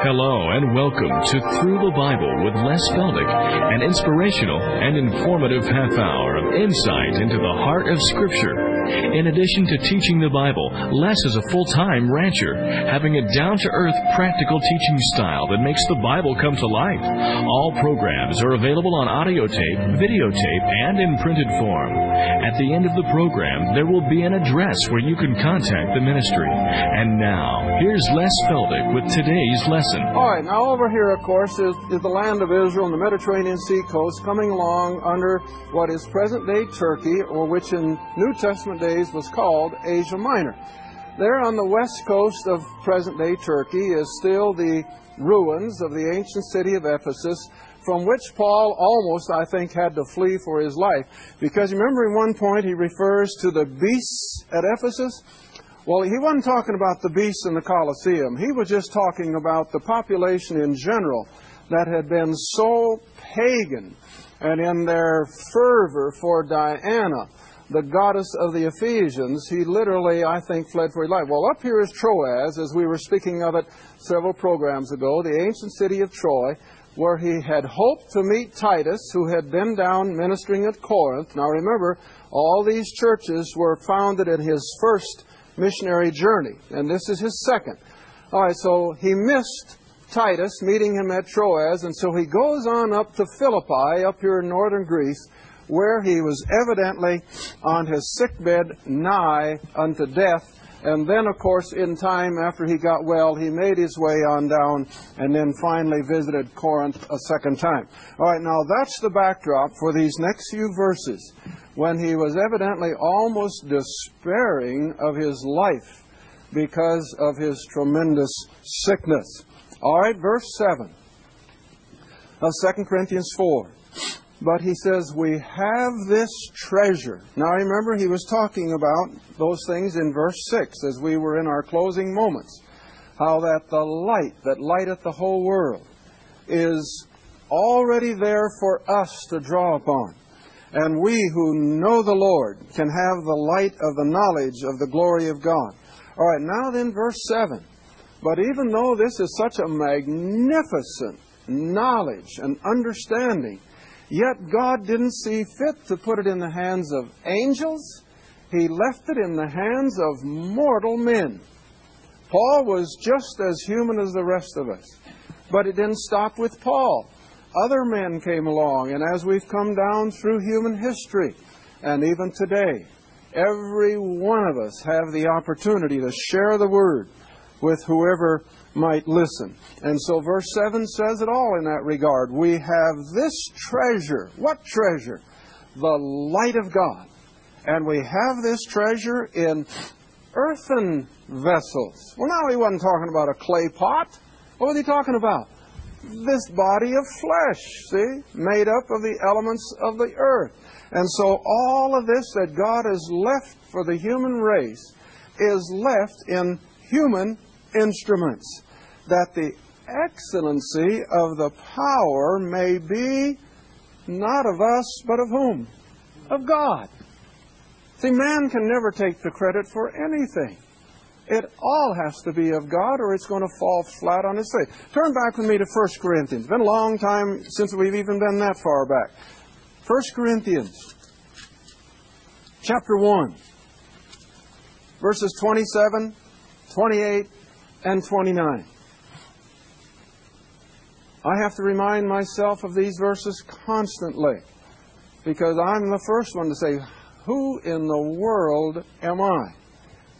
Hello and welcome to Through the Bible with Les Feldick, an inspirational and informative half hour of insight into the heart of Scripture. In addition to teaching the Bible, Les is a full time rancher, having a down to earth, practical teaching style that makes the Bible come to life. All programs are available on audio tape, videotape, and in printed form. At the end of the program, there will be an address where you can contact the ministry. And now, here's Les Feldick with today's lesson. All right, now over here, of course, is, is the land of Israel and the Mediterranean Sea coast coming along under what is present day Turkey, or which in New Testament days was called Asia Minor. There on the west coast of present day Turkey is still the ruins of the ancient city of Ephesus, from which Paul almost, I think, had to flee for his life. Because remember, in one point, he refers to the beasts at Ephesus. Well, he wasn't talking about the beasts in the Colosseum. He was just talking about the population in general that had been so pagan and in their fervor for Diana the goddess of the Ephesians, he literally, I think, fled for his life. Well, up here is Troas, as we were speaking of it several programs ago, the ancient city of Troy, where he had hoped to meet Titus, who had been down ministering at Corinth. Now remember, all these churches were founded in his first missionary journey, and this is his second. All right, so he missed Titus meeting him at Troas, and so he goes on up to Philippi, up here in northern Greece, where he was evidently on his sickbed nigh unto death. And then, of course, in time after he got well, he made his way on down and then finally visited Corinth a second time. All right, now that's the backdrop for these next few verses when he was evidently almost despairing of his life because of his tremendous sickness. All right, verse 7 of 2 Corinthians 4. But he says, We have this treasure. Now remember, he was talking about those things in verse 6 as we were in our closing moments. How that the light that lighteth the whole world is already there for us to draw upon. And we who know the Lord can have the light of the knowledge of the glory of God. All right, now then, verse 7. But even though this is such a magnificent knowledge and understanding, Yet God didn't see fit to put it in the hands of angels. He left it in the hands of mortal men. Paul was just as human as the rest of us. But it didn't stop with Paul. Other men came along, and as we've come down through human history, and even today, every one of us have the opportunity to share the word with whoever might listen. And so verse 7 says it all in that regard. We have this treasure. What treasure? The light of God. And we have this treasure in earthen vessels. Well, now he wasn't talking about a clay pot. What was he talking about? This body of flesh, see, made up of the elements of the earth. And so all of this that God has left for the human race is left in human instruments that the excellency of the power may be not of us, but of whom? Of God. See, man can never take the credit for anything. It all has to be of God or it's going to fall flat on its face. Turn back with me to 1 Corinthians. It's been a long time since we've even been that far back. 1 Corinthians, chapter 1, verses 27, 28, and 29. I have to remind myself of these verses constantly because I'm the first one to say, Who in the world am I?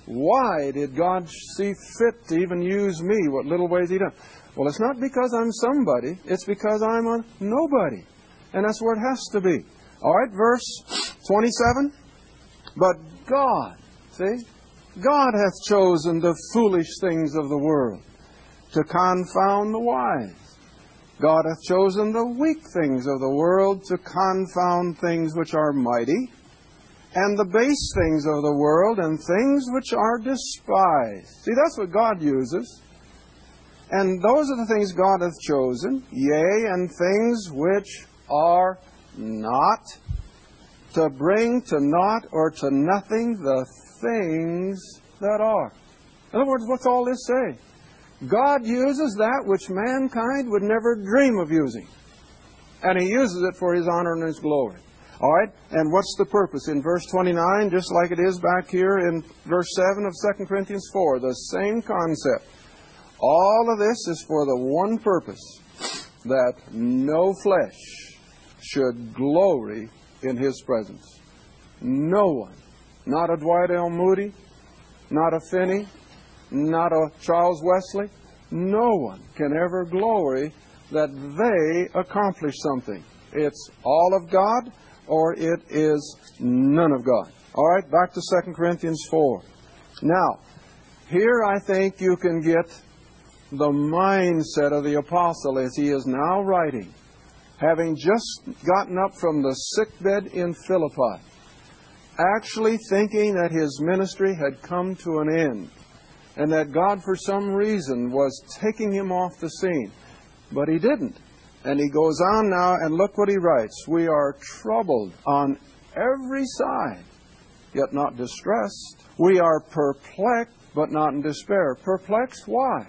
Why did God see fit to even use me? What little ways He done? Well, it's not because I'm somebody, it's because I'm a nobody. And that's where it has to be. All right, verse 27. But God, see, God hath chosen the foolish things of the world to confound the wise. God hath chosen the weak things of the world to confound things which are mighty, and the base things of the world, and things which are despised. See, that's what God uses. And those are the things God hath chosen, yea, and things which are not, to bring to naught or to nothing the things that are. In other words, what's all this say? God uses that which mankind would never dream of using. And He uses it for His honor and His glory. All right? And what's the purpose? In verse 29, just like it is back here in verse 7 of 2 Corinthians 4, the same concept. All of this is for the one purpose that no flesh should glory in His presence. No one. Not a Dwight L. Moody, not a Finney, not a Charles Wesley. No one can ever glory that they accomplished something. It's all of God or it is none of God. All right, back to 2 Corinthians 4. Now, here I think you can get the mindset of the apostle as he is now writing, having just gotten up from the sickbed in Philippi, actually thinking that his ministry had come to an end and that God, for some reason, was taking him off the scene. But he didn't. And he goes on now, and look what he writes We are troubled on every side, yet not distressed. We are perplexed, but not in despair. Perplexed? Why?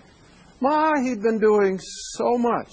My, he'd been doing so much.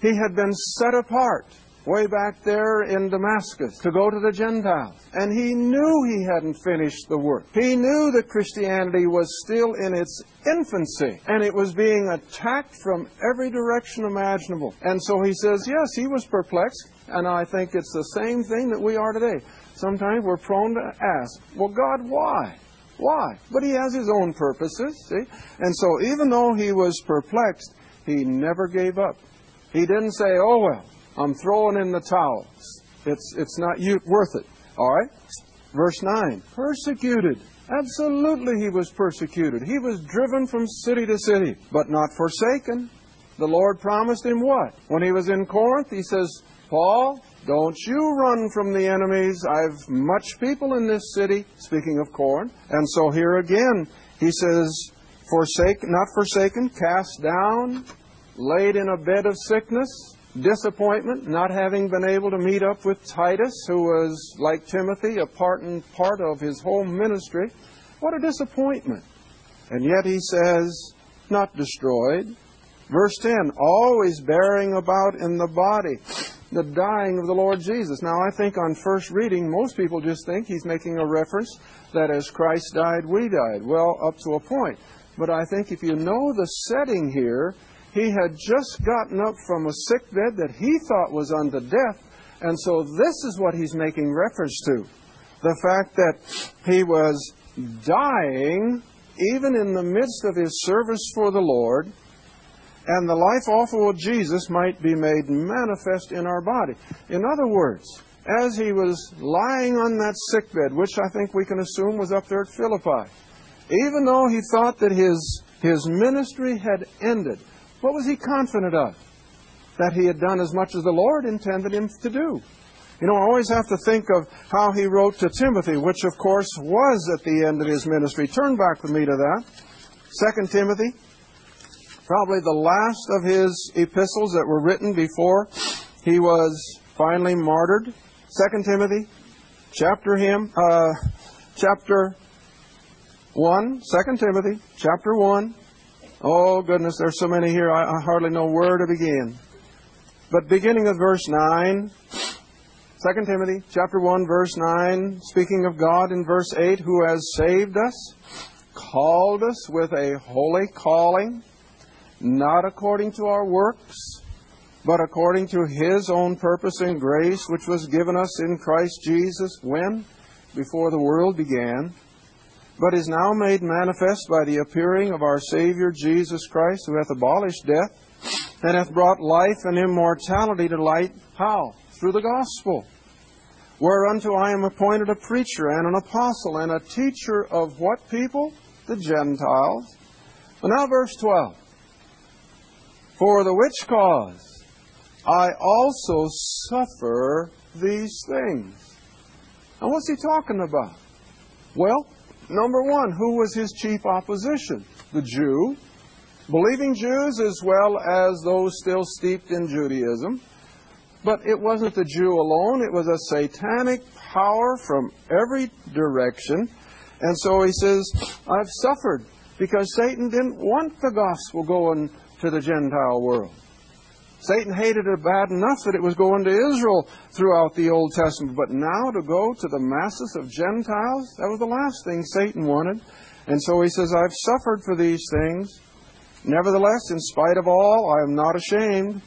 He had been set apart way back there in Damascus to go to the Gentiles. And he knew he hadn't finished the work. He knew that Christianity was still in its infancy and it was being attacked from every direction imaginable. And so he says, yes, he was perplexed. And I think it's the same thing that we are today. Sometimes we're prone to ask, well, God, why? Why? But he has his own purposes, see? And so even though he was perplexed, he never gave up. He didn't say, oh, well, I'm throwing in the towel. It's, it's not worth it. All right? Verse 9 Persecuted. Absolutely, he was persecuted. He was driven from city to city, but not forsaken. The Lord promised him what? When he was in Corinth, he says, Paul, don't you run from the enemies. I've much people in this city, speaking of Corinth. And so here again, he says, forsaken, not forsaken, cast down, laid in a bed of sickness, disappointment, not having been able to meet up with Titus, who was, like Timothy, a part and part of his whole ministry. What a disappointment. And yet he says, not destroyed. Verse 10, always bearing about in the body the dying of the Lord Jesus. Now, I think on first reading, most people just think he's making a reference that as Christ died, we died. Well, up to a point. But I think if you know the setting here, he had just gotten up from a sick bed that he thought was unto death. And so this is what he's making reference to. The fact that he was dying even in the midst of his service for the Lord, and the life awful of Jesus might be made manifest in our body. In other words, as he was lying on that sick bed, which I think we can assume was up there at Philippi, even though he thought that his, his ministry had ended, what was he confident of? That he had done as much as the Lord intended him to do. You know, I always have to think of how he wrote to Timothy, which of course was at the end of his ministry. Turn back with me to that. Second Timothy, probably the last of his epistles that were written before he was finally martyred. Second Timothy, chapter him, uh, chapter one. Second Timothy, chapter one, Oh, goodness, there's so many here, I, I hardly know where to begin. But beginning with verse 9, 2 Timothy chapter 1, verse 9, speaking of God in verse 8, who has saved us, called us with a holy calling, not according to our works, but according to his own purpose and grace, which was given us in Christ Jesus when? Before the world began but is now made manifest by the appearing of our Savior Jesus Christ, who hath abolished death, and hath brought life and immortality to light. How? Through the gospel. Whereunto I am appointed a preacher and an apostle and a teacher of what people? the Gentiles. But now, verse 12. For the which cause I also suffer these things. Now, what's he talking about? Well, number one, who was his chief opposition? The Jew, believing Jews as well as those still steeped in Judaism. But it wasn't the Jew alone, it was a satanic power from every direction. And so he says, I've suffered because Satan didn't want the gospel going to the Gentile world. Satan hated it bad enough that it was going to Israel throughout the Old Testament. But now to go to the masses of Gentiles, that was the last thing Satan wanted. And so he says, I've suffered for these things. Nevertheless, in spite of all, I am not ashamed,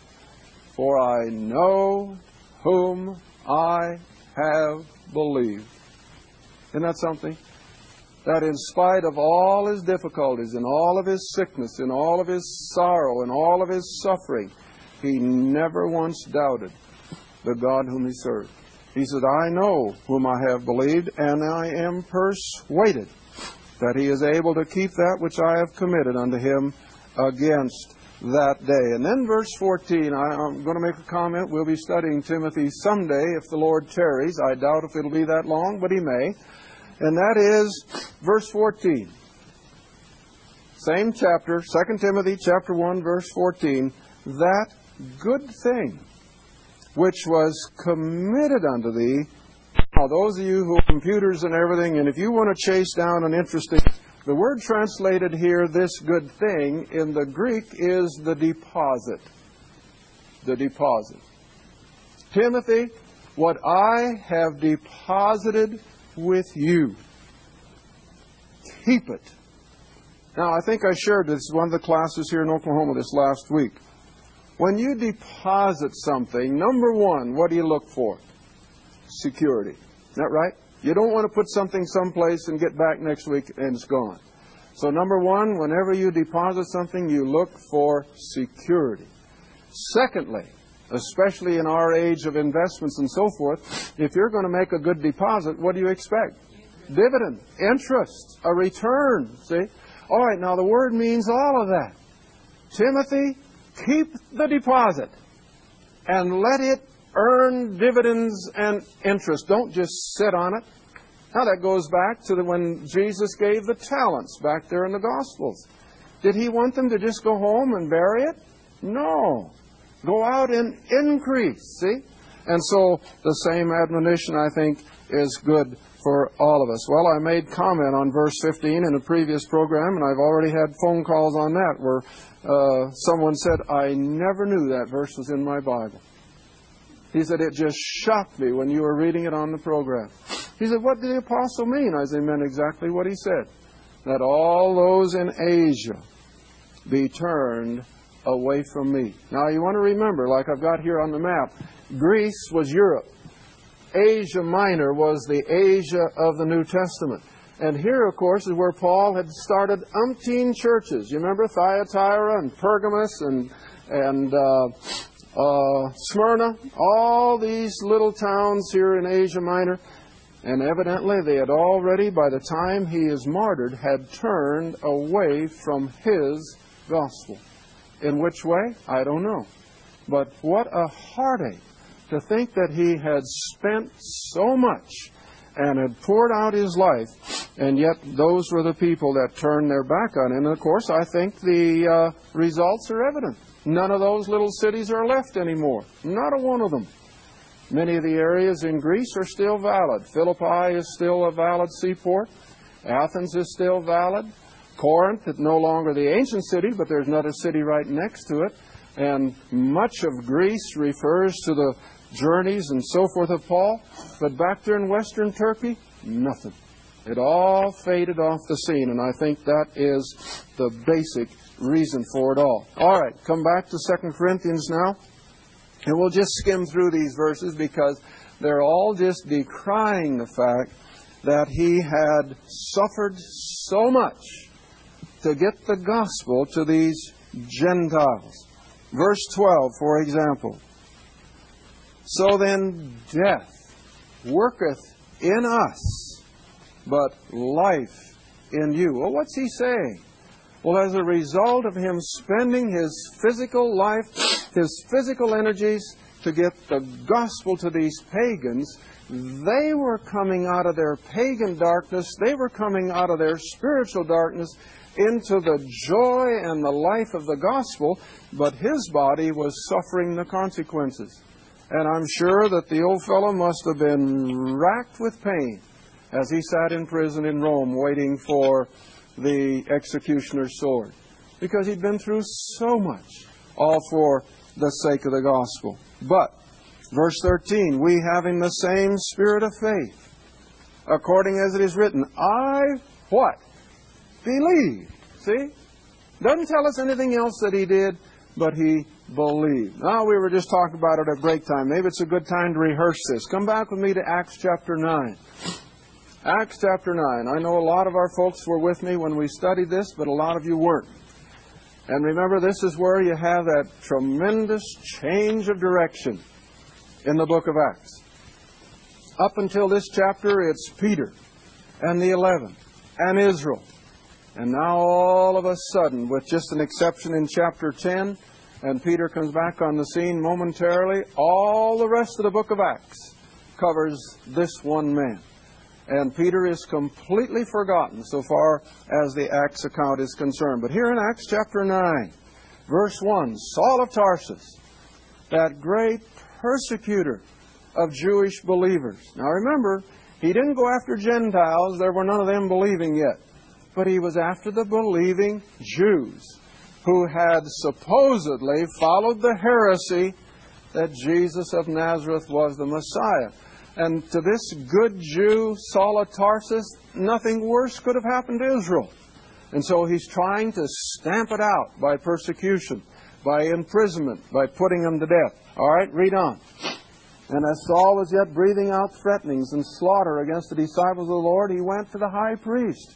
for I know whom I have believed. Isn't that something? That in spite of all his difficulties, in all of his sickness, in all of his sorrow, in all of his suffering, he never once doubted the God whom he served. He said, I know whom I have believed, and I am persuaded that he is able to keep that which I have committed unto him against that day. And then verse 14, I, am going to make a comment. We'll be studying Timothy someday if the Lord tarries. I doubt if it'll be that long, but he may. And that is verse 14. Same chapter, 2 Timothy chapter 1, verse 14. That good thing which was committed unto thee. Now, those of you who have computers and everything, and if you want to chase down an interesting, the word translated here, this good thing, in the Greek is the deposit. The deposit. Timothy, what I have deposited with you, keep it. Now, I think I shared this one of the classes here in Oklahoma this last week. When you deposit something, number one, what do you look for? Security. Is that right? You don't want to put something someplace and get back next week and it's gone. So, number one, whenever you deposit something, you look for security. Secondly, especially in our age of investments and so forth, if you're going to make a good deposit, what do you expect? Dividend, interest, a return. See? All right, now the word means all of that. Timothy, keep the deposit and let it earn dividends and interest. Don't just sit on it. Now that goes back to the, when Jesus gave the talents back there in the Gospels. Did he want them to just go home and bury it? No. Go out and increase, see? And so the same admonition, I think, is good for all of us. Well, I made comment on verse 15 in a previous program, and I've already had phone calls on that where uh, someone said, I never knew that verse was in my Bible. He said, It just shocked me when you were reading it on the program. He said, What did the apostle mean? I said, He meant exactly what he said that all those in Asia be turned away from me. Now, you want to remember, like I've got here on the map, Greece was Europe. Asia Minor was the Asia of the New Testament. And here, of course, is where Paul had started umpteen churches. You remember Thyatira and Pergamos and, and uh, uh, Smyrna? All these little towns here in Asia Minor. And evidently, they had already, by the time he is martyred, had turned away from his gospel. In which way? I don't know. But what a heartache to think that he had spent so much and had poured out his life, and yet those were the people that turned their back on him. And of course, I think the uh, results are evident. None of those little cities are left anymore. Not a one of them. Many of the areas in Greece are still valid. Philippi is still a valid seaport. Athens is still valid. Corinth no longer the ancient city, but there's another city right next to it. And much of Greece refers to the journeys and so forth of Paul, but back there in western Turkey, nothing. It all faded off the scene, and I think that is the basic reason for it all. All right, come back to 2 Corinthians now, and we'll just skim through these verses because they're all just decrying the fact that he had suffered so much to get the gospel to these Gentiles. Verse 12, for example. So then death worketh in us, but life in you. Well, what's he saying? Well, as a result of him spending his physical life, his physical energies to get the gospel to these pagans, they were coming out of their pagan darkness, they were coming out of their spiritual darkness into the joy and the life of the gospel, but his body was suffering the consequences. And I'm sure that the old fellow must have been racked with pain as he sat in prison in Rome waiting for the executioner's sword. Because he'd been through so much, all for the sake of the gospel. But, verse 13, we having the same spirit of faith, according as it is written, I, what? Believe. See? Doesn't tell us anything else that he did, but he believed. Now, we were just talking about it at break time. Maybe it's a good time to rehearse this. Come back with me to Acts chapter 9. Acts chapter 9. I know a lot of our folks were with me when we studied this, but a lot of you weren't. And remember, this is where you have that tremendous change of direction in the book of Acts. Up until this chapter, it's Peter and the eleven and Israel. And now, all of a sudden, with just an exception in chapter 10, and Peter comes back on the scene momentarily, all the rest of the book of Acts covers this one man and Peter is completely forgotten so far as the Acts account is concerned. But here in Acts chapter 9, verse 1, Saul of Tarsus, that great persecutor of Jewish believers. Now remember, he didn't go after Gentiles, there were none of them believing yet. But he was after the believing Jews who had supposedly followed the heresy that Jesus of Nazareth was the Messiah. And to this good Jew, Saul of Tarsus, nothing worse could have happened to Israel. And so he's trying to stamp it out by persecution, by imprisonment, by putting them to death. All right, read on. And as Saul was yet breathing out threatenings and slaughter against the disciples of the Lord, he went to the high priest.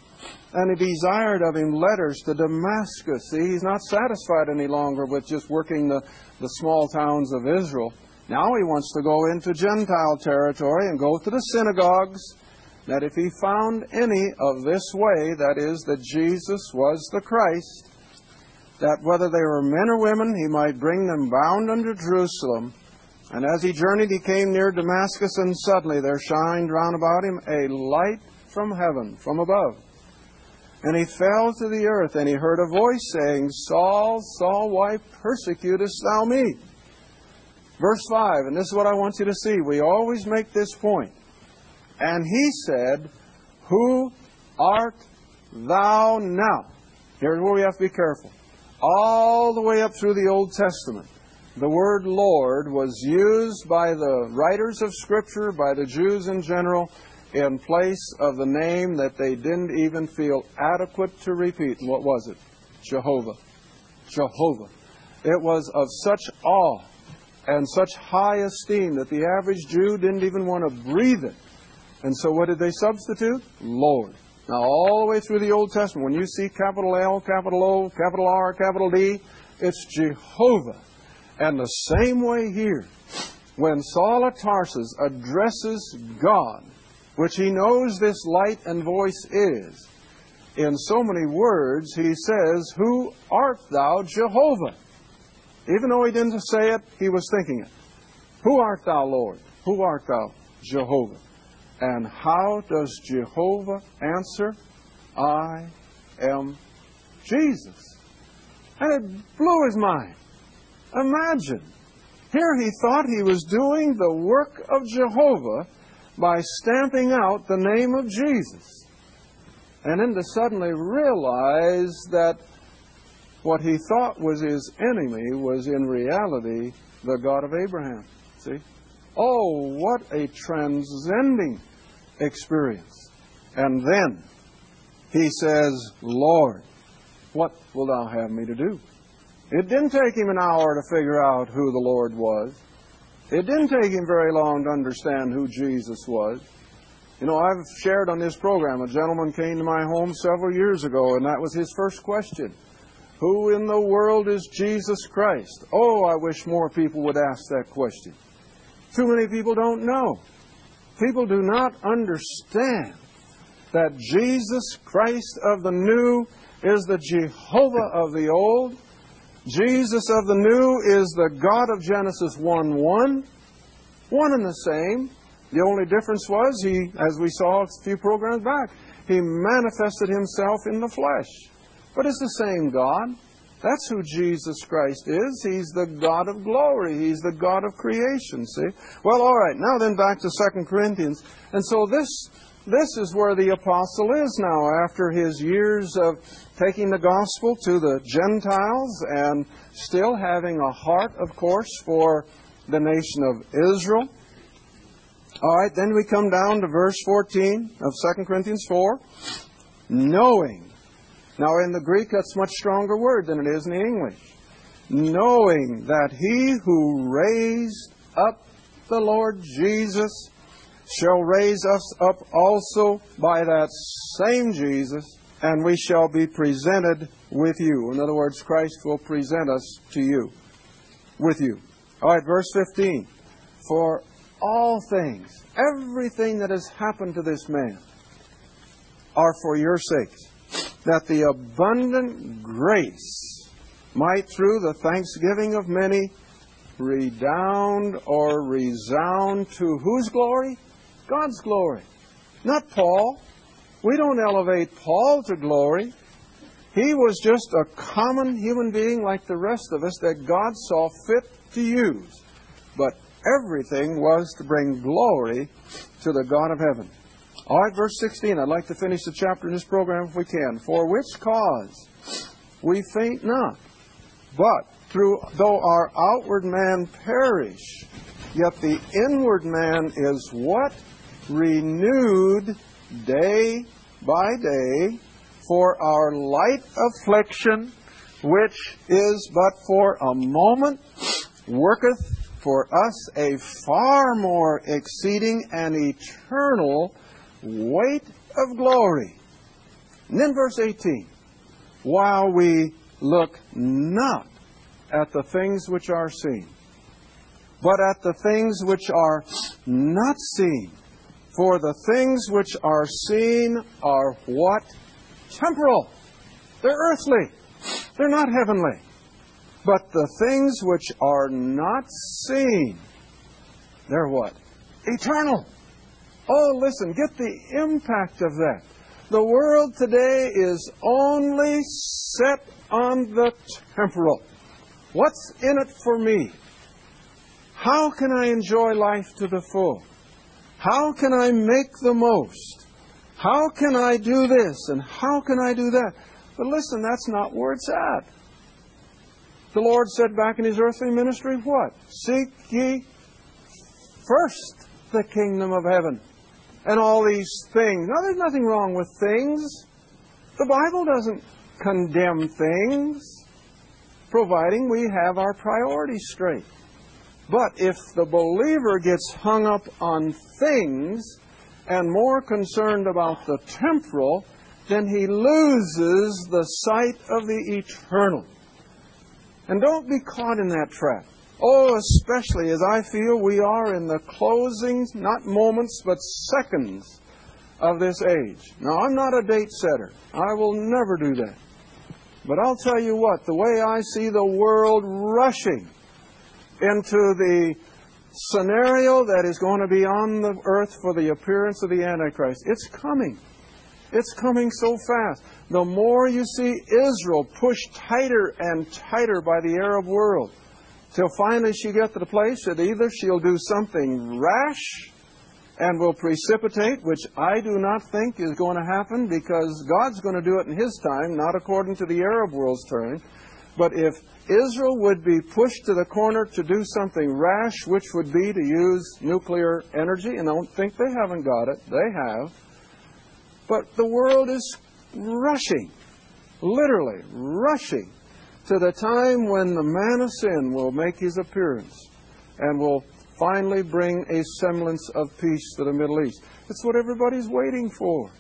And he desired of him letters to Damascus. See, he's not satisfied any longer with just working the, the small towns of Israel. Now he wants to go into Gentile territory and go to the synagogues, that if he found any of this way, that is, that Jesus was the Christ, that whether they were men or women, he might bring them bound unto Jerusalem. And as he journeyed, he came near Damascus, and suddenly there shined round about him a light from heaven, from above. And he fell to the earth, and he heard a voice saying, Saul, Saul, why persecutest thou me? Verse 5, and this is what I want you to see. We always make this point. And he said, Who art thou now? Here's where we have to be careful. All the way up through the Old Testament, the word Lord was used by the writers of Scripture, by the Jews in general, in place of the name that they didn't even feel adequate to repeat. what was it? Jehovah. Jehovah. It was of such awe and such high esteem that the average Jew didn't even want to breathe it. And so what did they substitute? Lord. Now, all the way through the Old Testament, when you see capital L, capital O, capital R, capital D, it's Jehovah. And the same way here, when Saul of Tarsus addresses God, which he knows this light and voice is, in so many words, he says, Who art thou, Jehovah? Even though he didn't say it, he was thinking it. Who art thou, Lord? Who art thou, Jehovah? And how does Jehovah answer? I am Jesus. And it blew his mind. Imagine. Here he thought he was doing the work of Jehovah by stamping out the name of Jesus. And then to suddenly realize that what he thought was his enemy was in reality the God of Abraham. See? Oh, what a transcending experience. And then he says, Lord, what will thou have me to do? It didn't take him an hour to figure out who the Lord was. It didn't take him very long to understand who Jesus was. You know, I've shared on this program, a gentleman came to my home several years ago, and that was his first question. Who in the world is Jesus Christ? Oh, I wish more people would ask that question. Too many people don't know. People do not understand that Jesus Christ of the new is the Jehovah of the old. Jesus of the new is the God of Genesis 1 1. One and the same. The only difference was he, as we saw a few programs back, he manifested himself in the flesh. But it's the same God. That's who Jesus Christ is. He's the God of glory. He's the God of creation, see? Well, all right. Now then back to 2 Corinthians. And so this this is where the apostle is now after his years of taking the gospel to the Gentiles and still having a heart, of course, for the nation of Israel. All right, then we come down to verse 14 of 2 Corinthians 4. Knowing. Now, in the Greek, that's a much stronger word than it is in the English. Knowing that he who raised up the Lord Jesus shall raise us up also by that same Jesus, and we shall be presented with you. In other words, Christ will present us to you, with you. All right, verse 15. For all things, everything that has happened to this man, are for your sakes, that the abundant grace might, through the thanksgiving of many, redound or resound to whose glory? God's glory, not Paul. We don't elevate Paul to glory. He was just a common human being like the rest of us that God saw fit to use. But everything was to bring glory to the God of heaven. All right, verse 16. I'd like to finish the chapter in this program if we can. For which cause we faint not, but through though our outward man perish, yet the inward man is what? Renewed day by day for our light affliction, which is but for a moment, worketh for us a far more exceeding and eternal weight of glory. And then verse 18, while we look not at the things which are seen, but at the things which are not seen. For the things which are seen are what? Temporal. They're earthly. They're not heavenly. But the things which are not seen, they're what? Eternal. Oh, listen, get the impact of that. The world today is only set on the temporal. What's in it for me? How can I enjoy life to the full? How can I make the most? How can I do this and how can I do that? But listen, that's not where it's at. The Lord said back in his earthly ministry, what? Seek ye first the kingdom of heaven and all these things. Now, there's nothing wrong with things. The Bible doesn't condemn things, providing we have our priorities straight. But if the believer gets hung up on things and more concerned about the temporal, then he loses the sight of the eternal. And don't be caught in that trap. Oh, especially as I feel we are in the closing, not moments, but seconds of this age. Now, I'm not a date setter. I will never do that. But I'll tell you what, the way I see the world rushing into the scenario that is going to be on the earth for the appearance of the Antichrist. It's coming. It's coming so fast. The more you see Israel pushed tighter and tighter by the Arab world, till finally she gets to the place that either she'll do something rash and will precipitate, which I do not think is going to happen because God's going to do it in His time, not according to the Arab world's turn. But if Israel would be pushed to the corner to do something rash, which would be to use nuclear energy, and I don't think they haven't got it. They have. But the world is rushing, literally rushing, to the time when the man of sin will make his appearance and will finally bring a semblance of peace to the Middle East. It's what everybody's waiting for.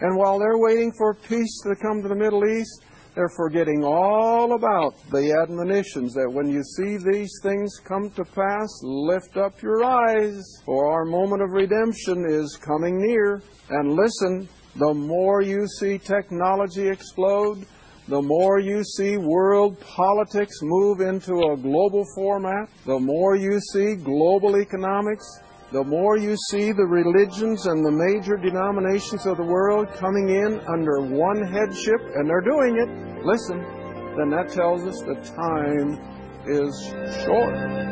And while they're waiting for peace to come to the Middle East, they're forgetting all about the admonitions that when you see these things come to pass, lift up your eyes, for our moment of redemption is coming near. And listen, the more you see technology explode, the more you see world politics move into a global format, the more you see global economics, the more you see the religions and the major denominations of the world coming in under one headship, and they're doing it, listen, then that tells us the time is short.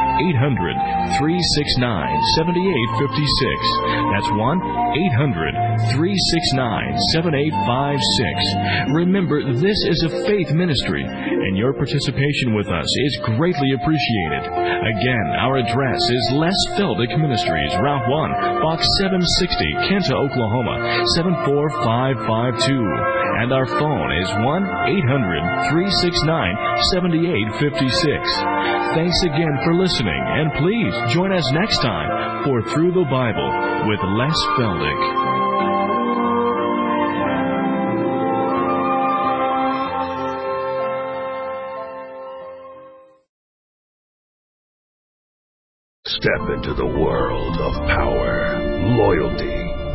800 369 7856. That's 1 800 369 7856. Remember, this is a faith ministry, and your participation with us is greatly appreciated. Again, our address is Les Feldick Ministries, Route 1, Box 760, Kinta, Oklahoma 74552 and our phone is 1 800 369 7856. Thanks again for listening, and please join us next time for Through the Bible with Les Feldick. Step into the world of power, loyalty